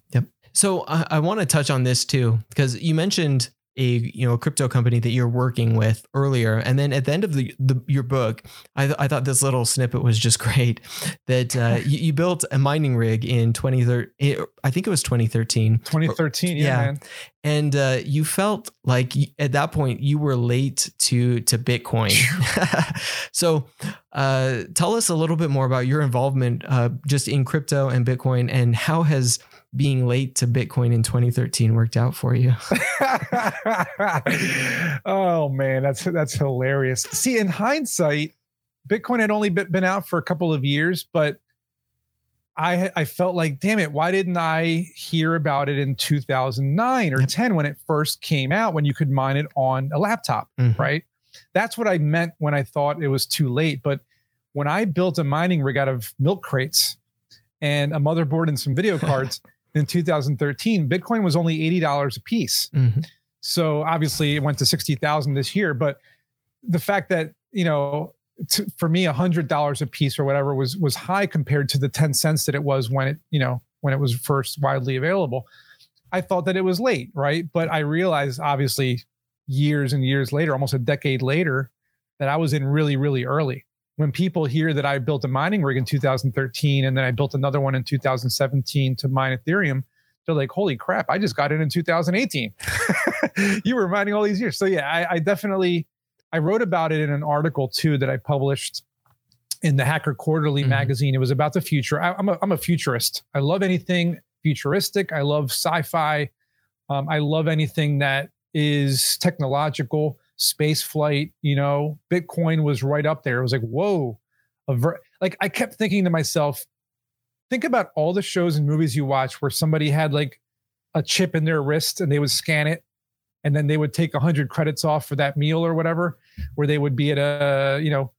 S1: So I, I want to touch on this too, because you mentioned a you know a crypto company that you're working with earlier, and then at the end of the, the your book, I, th- I thought this little snippet was just great. That uh, you, you built a mining rig in 2013, I think it was 2013,
S2: 2013. Yeah,
S1: Yeah.
S2: man.
S1: and uh, you felt like at that point you were late to to Bitcoin. so, uh, tell us a little bit more about your involvement uh, just in crypto and Bitcoin, and how has being late to Bitcoin in 2013 worked out for you?
S2: oh man, that's that's hilarious. See, in hindsight, Bitcoin had only been out for a couple of years, but I I felt like, damn it, why didn't I hear about it in 2009 or
S1: Yep.
S2: 10 when it first came out when you could mine it on a laptop,
S1: Mhm.
S2: right? That's what I meant when I thought it was too late. But when I built a mining rig out of milk crates and a motherboard and some video cards in 2013, Bitcoin was only $80 a piece.
S1: Mhm.
S2: So obviously it went to 60,000 this year, but the fact that, you know, to, for me, $100 a piece or whatever was, was high compared to the 10 cents that it was when it, you know, when it was first widely available. I thought that it was late, right? But I realized obviously years and years later, almost a decade later, that I was in really, really early. When people hear that I built a mining rig in 2013 and then I built another one in 2017 to mine Ethereum, they're like, holy crap, I just got it in 2018. you were mining all these years. So yeah, I, I definitely I wrote about it in an article too that I published in the Hacker Quarterly
S1: Mhm.
S2: magazine. It was about the future. I, I'm a I'm a futurist. I love anything futuristic. I love sci-fi. Um, I love anything that is technological, space flight. You know, Bitcoin was right up there. It was like whoa, ver- like I kept thinking to myself, think about all the shows and movies you watch where somebody had like a chip in their wrist and they would scan it and then they would take 100 credits off for that meal or whatever where they would be at a you know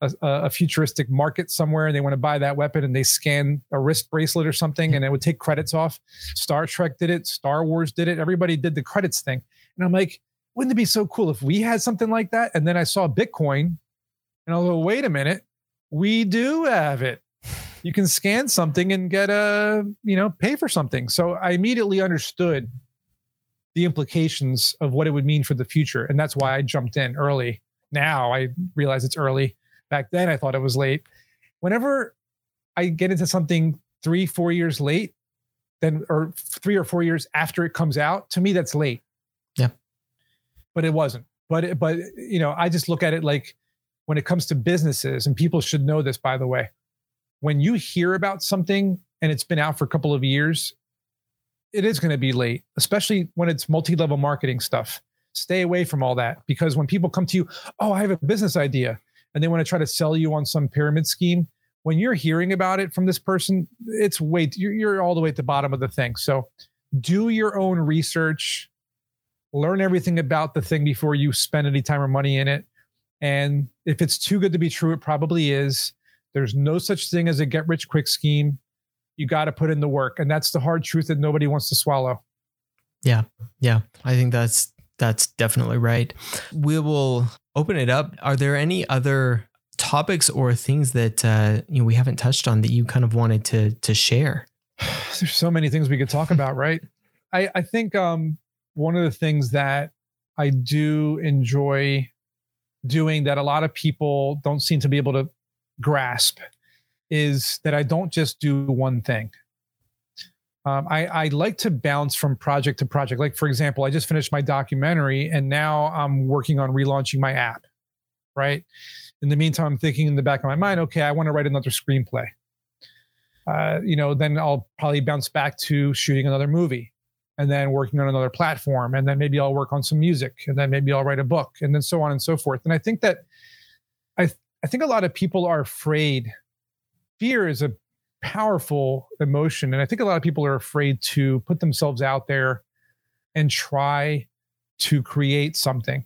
S2: a, a futuristic market somewhere and they want to buy that weapon and they scan a wrist bracelet or something and it would take credits off star trek did it star wars did it everybody did the credits thing and i'm like wouldn't it be so cool if we had something like that? And then i saw bitcoin and i was like wait a minute. We do have it. You can scan something and get a you know pay for something. So i immediately understood the implications of what it would mean for the future. And that's why i jumped in early. Now i realize it's early. Back then i thought it was late. Whenever i get into something three four years late then or three or four years after it comes out to me that's late.
S1: Yeah.
S2: But it wasn't. But it- but you know i just look at it like when it comes to businesses and people should know this by the way when you hear about something and it's been out for a couple of years it is going to be late especially when it's multi-level marketing stuff. Stay away from all that because when people come to you oh i have a business idea and they want to try to sell you on some pyramid scheme when you're hearing about it from this person it's way you're, you're all the way at the bottom of the thing. So do your own research learn everything about the thing before you spend any time or money in it and if it's too good to be true it probably is there's no such thing as a get rich quick scheme you got to put in the work and that's the hard truth that nobody wants to swallow
S1: Yeah, Yeah. I think that's that's definitely right. We will open it up. Are there any other topics or things that uh, you know we haven't touched on that you kind of wanted to to share?
S2: there's so many things we could talk about, right? I, I think um, one of the things that I do enjoy doing that a lot of people don't seem to be able to grasp is that I don't just do one thing. Um, I, I like to bounce from project to project. Like, for example, I just finished my documentary and now I'm working on relaunching my app, right? In the meantime, I'm thinking in the back of my mind, okay, I want to write another screenplay. Uh, you know, then I'll probably bounce back to shooting another movie and then working on another platform. And then maybe I'll work on some music and then maybe I'll write a book and then so on and so forth. And I think that I, I think a lot of people are afraid. Fear is a powerful emotion. And I think a lot of people are afraid to put themselves out there and try to create something.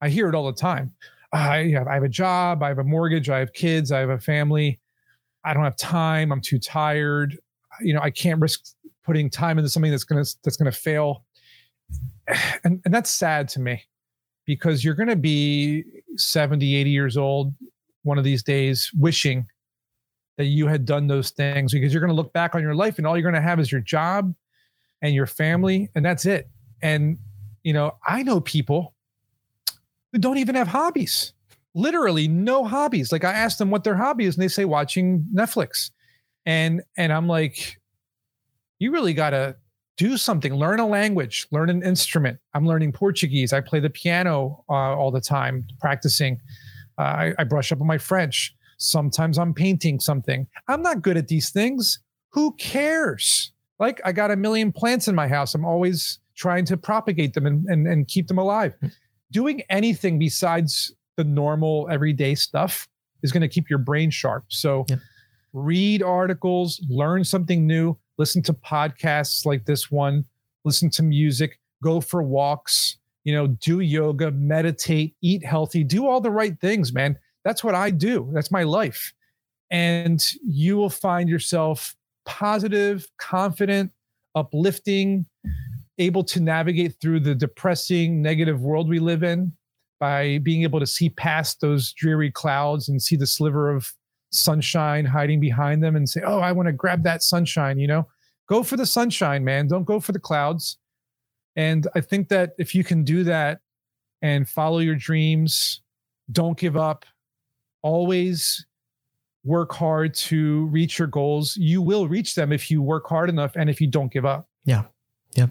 S2: I hear it all the time. I have, I have a job, I have a mortgage, I have kids, I have a family. I don't have time. I'm too tired. You know, I can't risk putting time into something that's gonna that's gonna fail. And and that's sad to me because you're gonna be 70, 80 years old one of these days wishing that you had done those things because you're gonna look back on your life and all you're gonna have is your job and your family, and that's it. And you know, I know people who don't even have hobbies. Literally no hobbies. Like I asked them what their hobby is, and they say watching Netflix. And and I'm like, you really gotta do something. Learn a language, learn an instrument. I'm learning Portuguese. I play the piano uh, all the time, practicing. Uh, I, I brush up on my French. Sometimes I'm painting something. I'm not good at these things. Who cares? Like I got a million plants in my house. I'm always trying to propagate them and, and, and keep them alive. Hmm. Doing anything besides the normal everyday stuff is going to keep your brain sharp. So yeah. Read articles, learn something new, listen to podcasts like this one, listen to music, go for walks, you know, do yoga, meditate, eat healthy, do all the right things, man. That's what I do. That's my life. And you will find yourself positive, confident, uplifting, able to navigate through the depressing, negative world we live in by being able to see past those dreary clouds and see the sliver of sunshine hiding behind them and say, Oh, I want to grab that sunshine, you know? Go for the sunshine, man. Don't go for the clouds. And I think that if you can do that and follow your dreams, don't give up, always work hard to reach your goals. You will reach them if you work hard enough and if you don't give up.
S1: Yeah. Yep.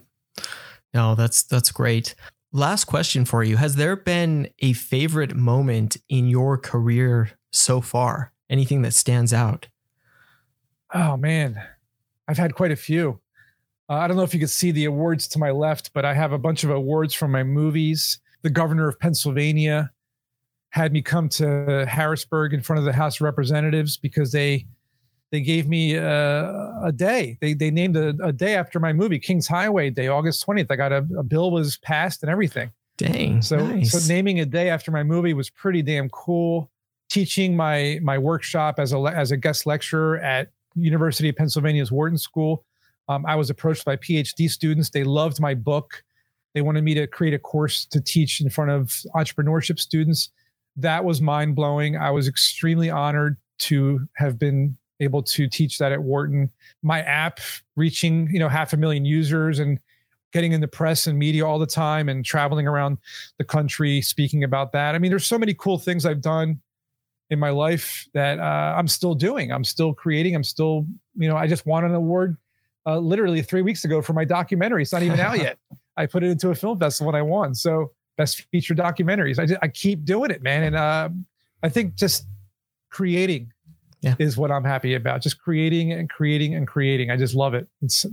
S1: No, that's that's great. Last question for you. Has there been a favorite moment in your career so far? Anything that stands out?
S2: Oh man. I've had quite a few. Uh, I don't know if you can see the awards to my left, but I have a bunch of awards from my movies. The governor of Pennsylvania had me come to Harrisburg in front of the House of Representatives because they they gave me a, a day. They they named a, a, day after my movie, King's Highway Day, August twentieth. I got a, a, bill was passed and everything.
S1: Dang.
S2: So
S1: nice.
S2: so naming a day after my movie was pretty damn cool. Teaching my my workshop as a as a guest lecturer at University of Pennsylvania's Wharton School. Um, I was approached by PhD students. They loved my book. They wanted me to create a course to teach in front of entrepreneurship students. That was mind blowing. I was extremely honored to have been able to teach that at Wharton. My app reaching, you know, half a million users and getting in the press and media all the time and traveling around the country speaking about that. I mean, there's so many cool things I've done in my life that uh, I'm still doing. I'm still creating. I'm still, you know, I just won an award uh, literally three weeks ago for my documentary. It's not even out yet. I put it into a film festival and I won. So best feature documentaries. I just, I keep doing it, man. And uh, I think just creating yeah. is what I'm happy about. Just creating and creating and creating. I just love it. It's,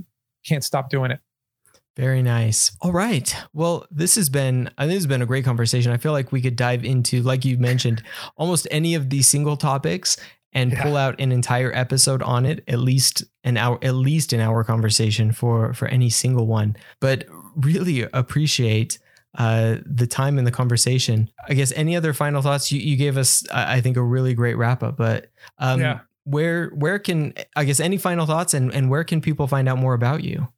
S2: can't stop doing it.
S1: Very nice. All right. Well, this has been I think has been a great conversation. I feel like we could dive into, like you mentioned, almost any of these single topics and yeah. pull out an entire episode on it, at least an hour, at least an hour conversation for for any single one. But really appreciate uh, the time in the conversation. I guess any other final thoughts? You you gave us, I think, a really great wrap up. But um, yeah. where where can I guess any final thoughts and and where can people find out more about you?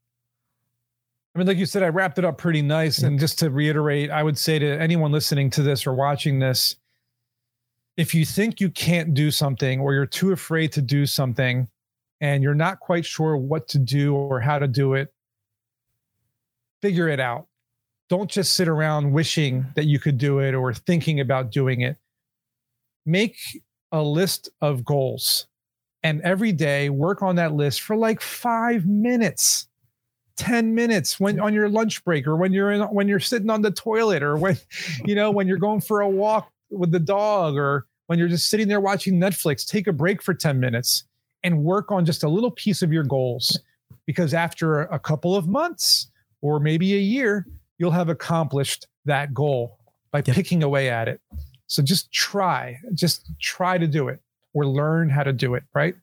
S2: I mean, like you said, I wrapped it up pretty nice. And just to reiterate, I would say to anyone listening to this or watching this, if you think you can't do something or you're too afraid to do something and you're not quite sure what to do or how to do it, figure it out. Don't just sit around wishing that you could do it or thinking about doing it. Make a list of goals and every day work on that list for like five minutes 10 minutes when on your lunch break or when you're in when you're sitting on the toilet or when you know when you're going for a walk with the dog or when you're just sitting there watching Netflix take a break for 10 minutes and work on just a little piece of your goals. Because after a couple of months or maybe a year, you'll have accomplished that goal by yep. picking away at it. So just try, just try to do it or learn how to do it, right?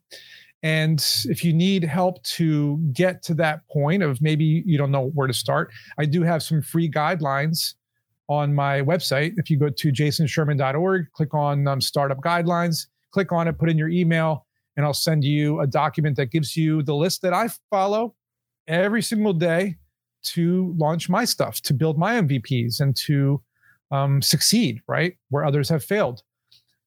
S2: And if you need help to get to that point of maybe you don't know where to start, I do have some free guidelines on my website. If you go to jasonsherman.org, click on um, startup guidelines, click on it, put in your email, and I'll send you a document that gives you the list that I follow every single day to launch my stuff, to build my MVPs, and to um, succeed, right? Where others have failed.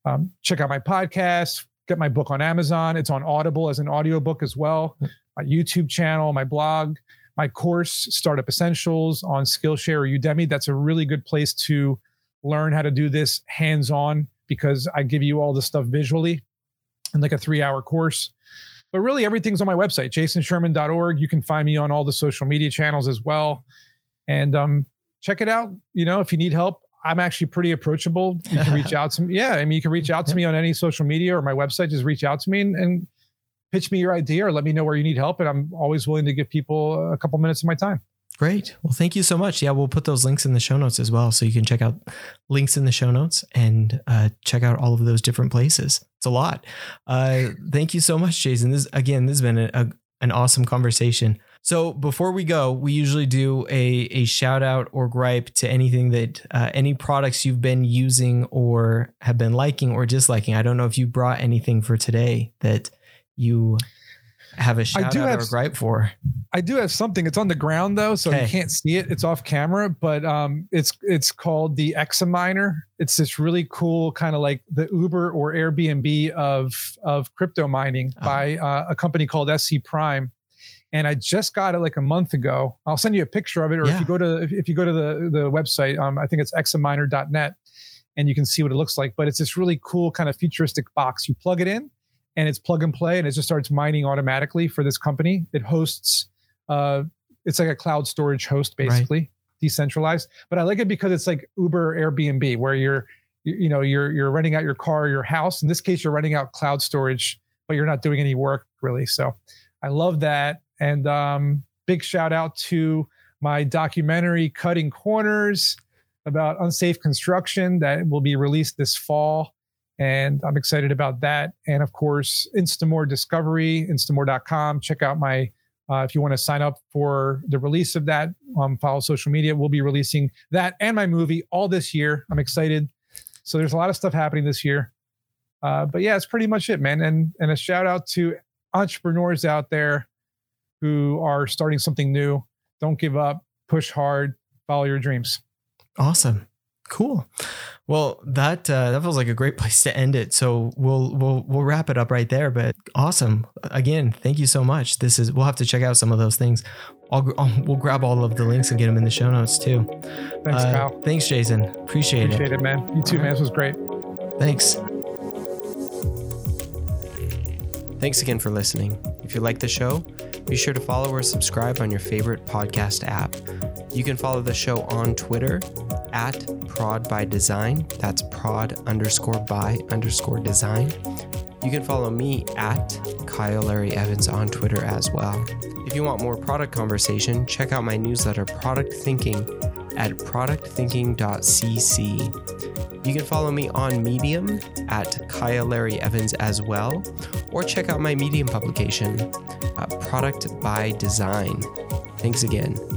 S2: Um, check out my podcast, get my book on Amazon. It's on Audible as an audiobook as well. My YouTube channel, my blog, my course, Startup Essentials on Skillshare or Udemy. That's a really good place to learn how to do this hands on because I give you all the stuff visually in like a three hour course. But really, everything's on my website, jasonsherman.org. You can find me on all the social media channels as well. And um, check it out. You know, if you need help, I'm actually pretty approachable. You can reach out to me. Yeah. I mean, you can reach out to me on any social media or my website. Just reach out to me and, and pitch me your idea or let me know where you need help. And I'm always willing to give people a couple minutes of my time.
S1: Great. Well, thank you so much. Yeah, we'll put those links in the show notes as well. So you can check out links in the show notes and uh, check out all of those different places. It's a lot. Uh, thank you so much, Jason. This again, this has been a, a, an awesome conversation. So before we go, we usually do a, a shout out or gripe to anything that uh, any products you've been using or have been liking or disliking. I don't know if you brought anything for today that you have a shout out have, or gripe for?
S2: I do have something. It's on the ground though, so okay. you can't see it. It's off camera, but um, it's it's called the Examiner. It's this really cool kind of like the Uber or Airbnb of of crypto mining oh. by uh, a company called ScPrime. And I just got it like a month ago. I'll send you a picture of it, or yeah. if you go to if you go to the the website, um, I think it's examiner.net, and you can see what it looks like. But it's this really cool kind of futuristic box. You plug it in, and it's plug and play and it just starts mining automatically for this company. It hosts, uh, it's like a cloud storage host basically, right. decentralized. But I like it because it's like Uber Airbnb, where you're, you, you know, you're you're renting out your car, or your house. In this case, you're renting out cloud storage, but you're not doing any work really. So I love that. And um, big shout out to my documentary Cutting Corners about unsafe construction that will be released this fall and I'm excited about that. And of course, Instamour Discovery, instamour.com. Check out my, uh, if you want to sign up for the release of that, um, follow social media. We'll be releasing that and my movie all this year. I'm excited. So there's a lot of stuff happening this year. Uh, but yeah, it's pretty much it, man. And, and a shout out to entrepreneurs out there who are starting something new. Don't give up, push hard, follow your dreams.
S1: Awesome. Cool. Well, that uh, that feels like a great place to end it. So we'll we'll we'll wrap it up right there. But awesome. Again, thank you so much. This is we'll have to check out some of those things. I'll, I'll we'll grab all of the links and get them in the show notes too.
S2: Thanks, uh, Kyle.
S1: Thanks, Jason. Appreciate,
S2: Appreciate it. it, man. You too, man. This was great.
S1: Thanks. Thanks again for listening. If you like the show, be sure to follow or subscribe on your favorite podcast app. You can follow the show on Twitter at prod by design. That's prod underscore by underscore design. You can follow me at Kyle Larry Evans on Twitter as well. If you want more product conversation, check out my newsletter, Product Thinking, at productthinking.cc. You can follow me on Medium at Kyle Larry Evans as well, or check out my Medium publication, uh, Product by Design. Thanks again.